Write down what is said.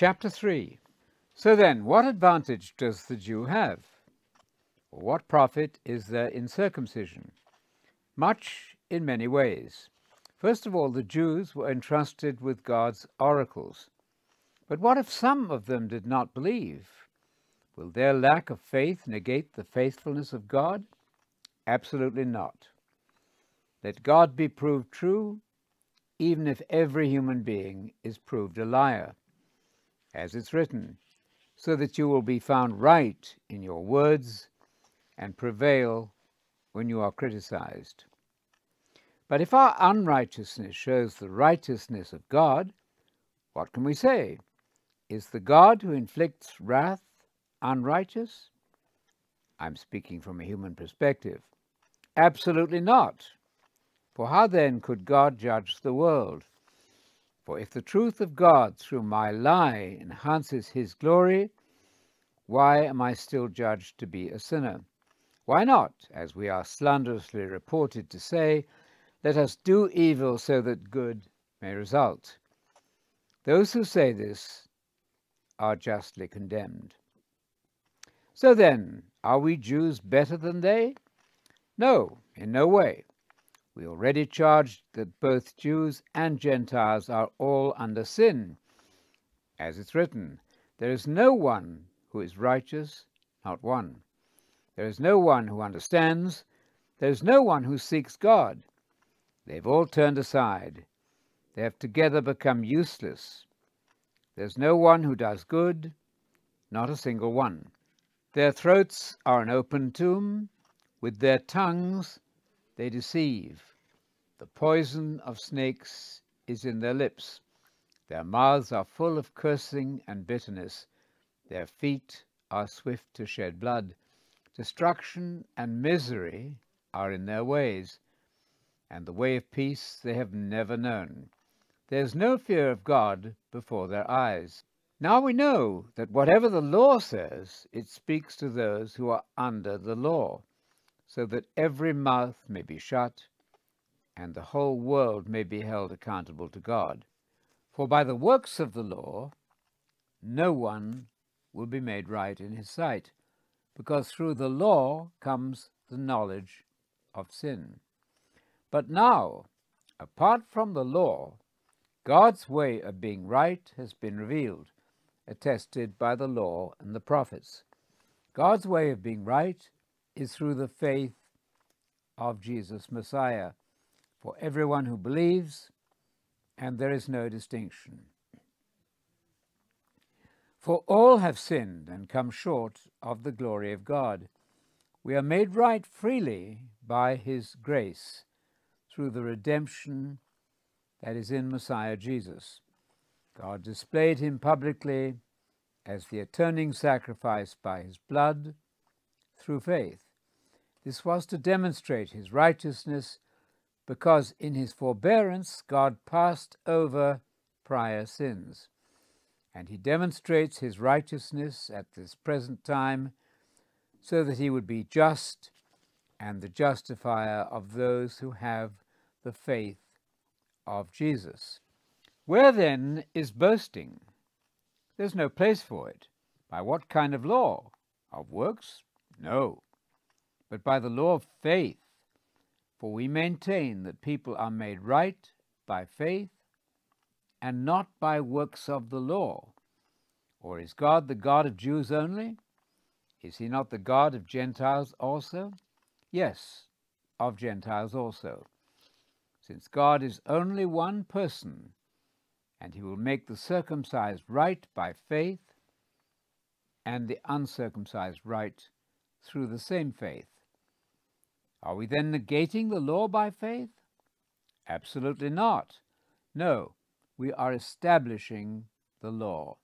Chapter 3 So then, what advantage does the Jew have? What profit is there in circumcision? Much in many ways. First of all, the Jews were entrusted with God's oracles. But what if some of them did not believe? Will their lack of faith negate the faithfulness of God? Absolutely not. Let God be proved true, even if every human being is proved a liar. As it's written, so that you will be found right in your words and prevail when you are criticized. But if our unrighteousness shows the righteousness of God, what can we say? Is the God who inflicts wrath unrighteous? I'm speaking from a human perspective. Absolutely not. For how then could God judge the world? For if the truth of God through my lie enhances his glory, why am I still judged to be a sinner? Why not, as we are slanderously reported to say, let us do evil so that good may result? Those who say this are justly condemned. So then, are we Jews better than they? No, in no way. We already charged that both Jews and Gentiles are all under sin. As it's written, there is no one who is righteous, not one. There is no one who understands. There is no one who seeks God. They've all turned aside. They have together become useless. There's no one who does good, not a single one. Their throats are an open tomb. With their tongues they deceive. The poison of snakes is in their lips. Their mouths are full of cursing and bitterness. Their feet are swift to shed blood. Destruction and misery are in their ways, and the way of peace they have never known. There is no fear of God before their eyes. Now we know that whatever the law says, it speaks to those who are under the law, so that every mouth may be shut, and the whole world may be held accountable to God. For by the works of the law, no one will be made right in his sight, because through the law comes the knowledge of sin. But now, apart from the law, God's way of being right has been revealed, attested by the law and the prophets. God's way of being right is through the faith of Jesus Messiah, for everyone who believes, and there is no distinction. For all have sinned and come short of the glory of God. We are made right freely by his grace through the redemption that is in Messiah Jesus. God displayed him publicly as the atoning sacrifice by his blood through faith. This was to demonstrate his righteousness because in his forbearance God passed over prior sins and he demonstrates his righteousness at this present time so that he would be just and the justifier of those who have the faith of Jesus. Where then is boasting? There's no place for it. By what kind of law? Of works? No, but by the law of faith. For we maintain that people are made right by faith and not by works of the law? Or is God the God of Jews only? Is he not the God of Gentiles also? Yes, of Gentiles also. Since God is only one person, and he will make the circumcised right by faith, and the uncircumcised right through the same faith. Are we then negating the law by faith? Absolutely not. No, we are establishing the law.